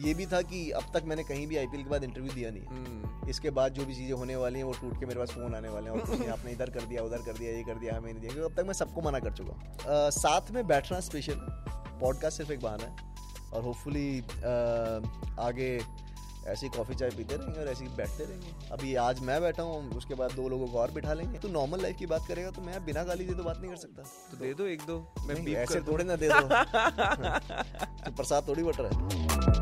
ये भी था कि अब तक मैंने कहीं भी आईपीएल के बाद इंटरव्यू दिया नहीं हम्म। इसके बाद जो भी चीज़ें होने वाली हैं वो टूट के मेरे पास फ़ोन आने वाले हैं और आपने इधर कर दिया उधर कर दिया ये कर दिया हमें नहीं दिया क्योंकि अब तक मैं सबको मना कर चुका हूँ। साथ में बैठना स्पेशल पॉडकास्ट सिर्फ़ एक बहाना है और होपफुली आगे ऐसी कॉफ़ी चाय पीते रहेंगे और ऐसे ही बैठते रहेंगे। अभी आज मैं बैठा हूँ उसके बाद दो लोगों को और बिठा लेंगे। तो नॉर्मल लाइफ की बात करेगा तो मैं बिना गाली दे तो बात नहीं कर सकता। तो दे दो एक दो मैं ऐसे थोड़े ना दे दो। तो प्रसाद थोड़ी बट रहा है।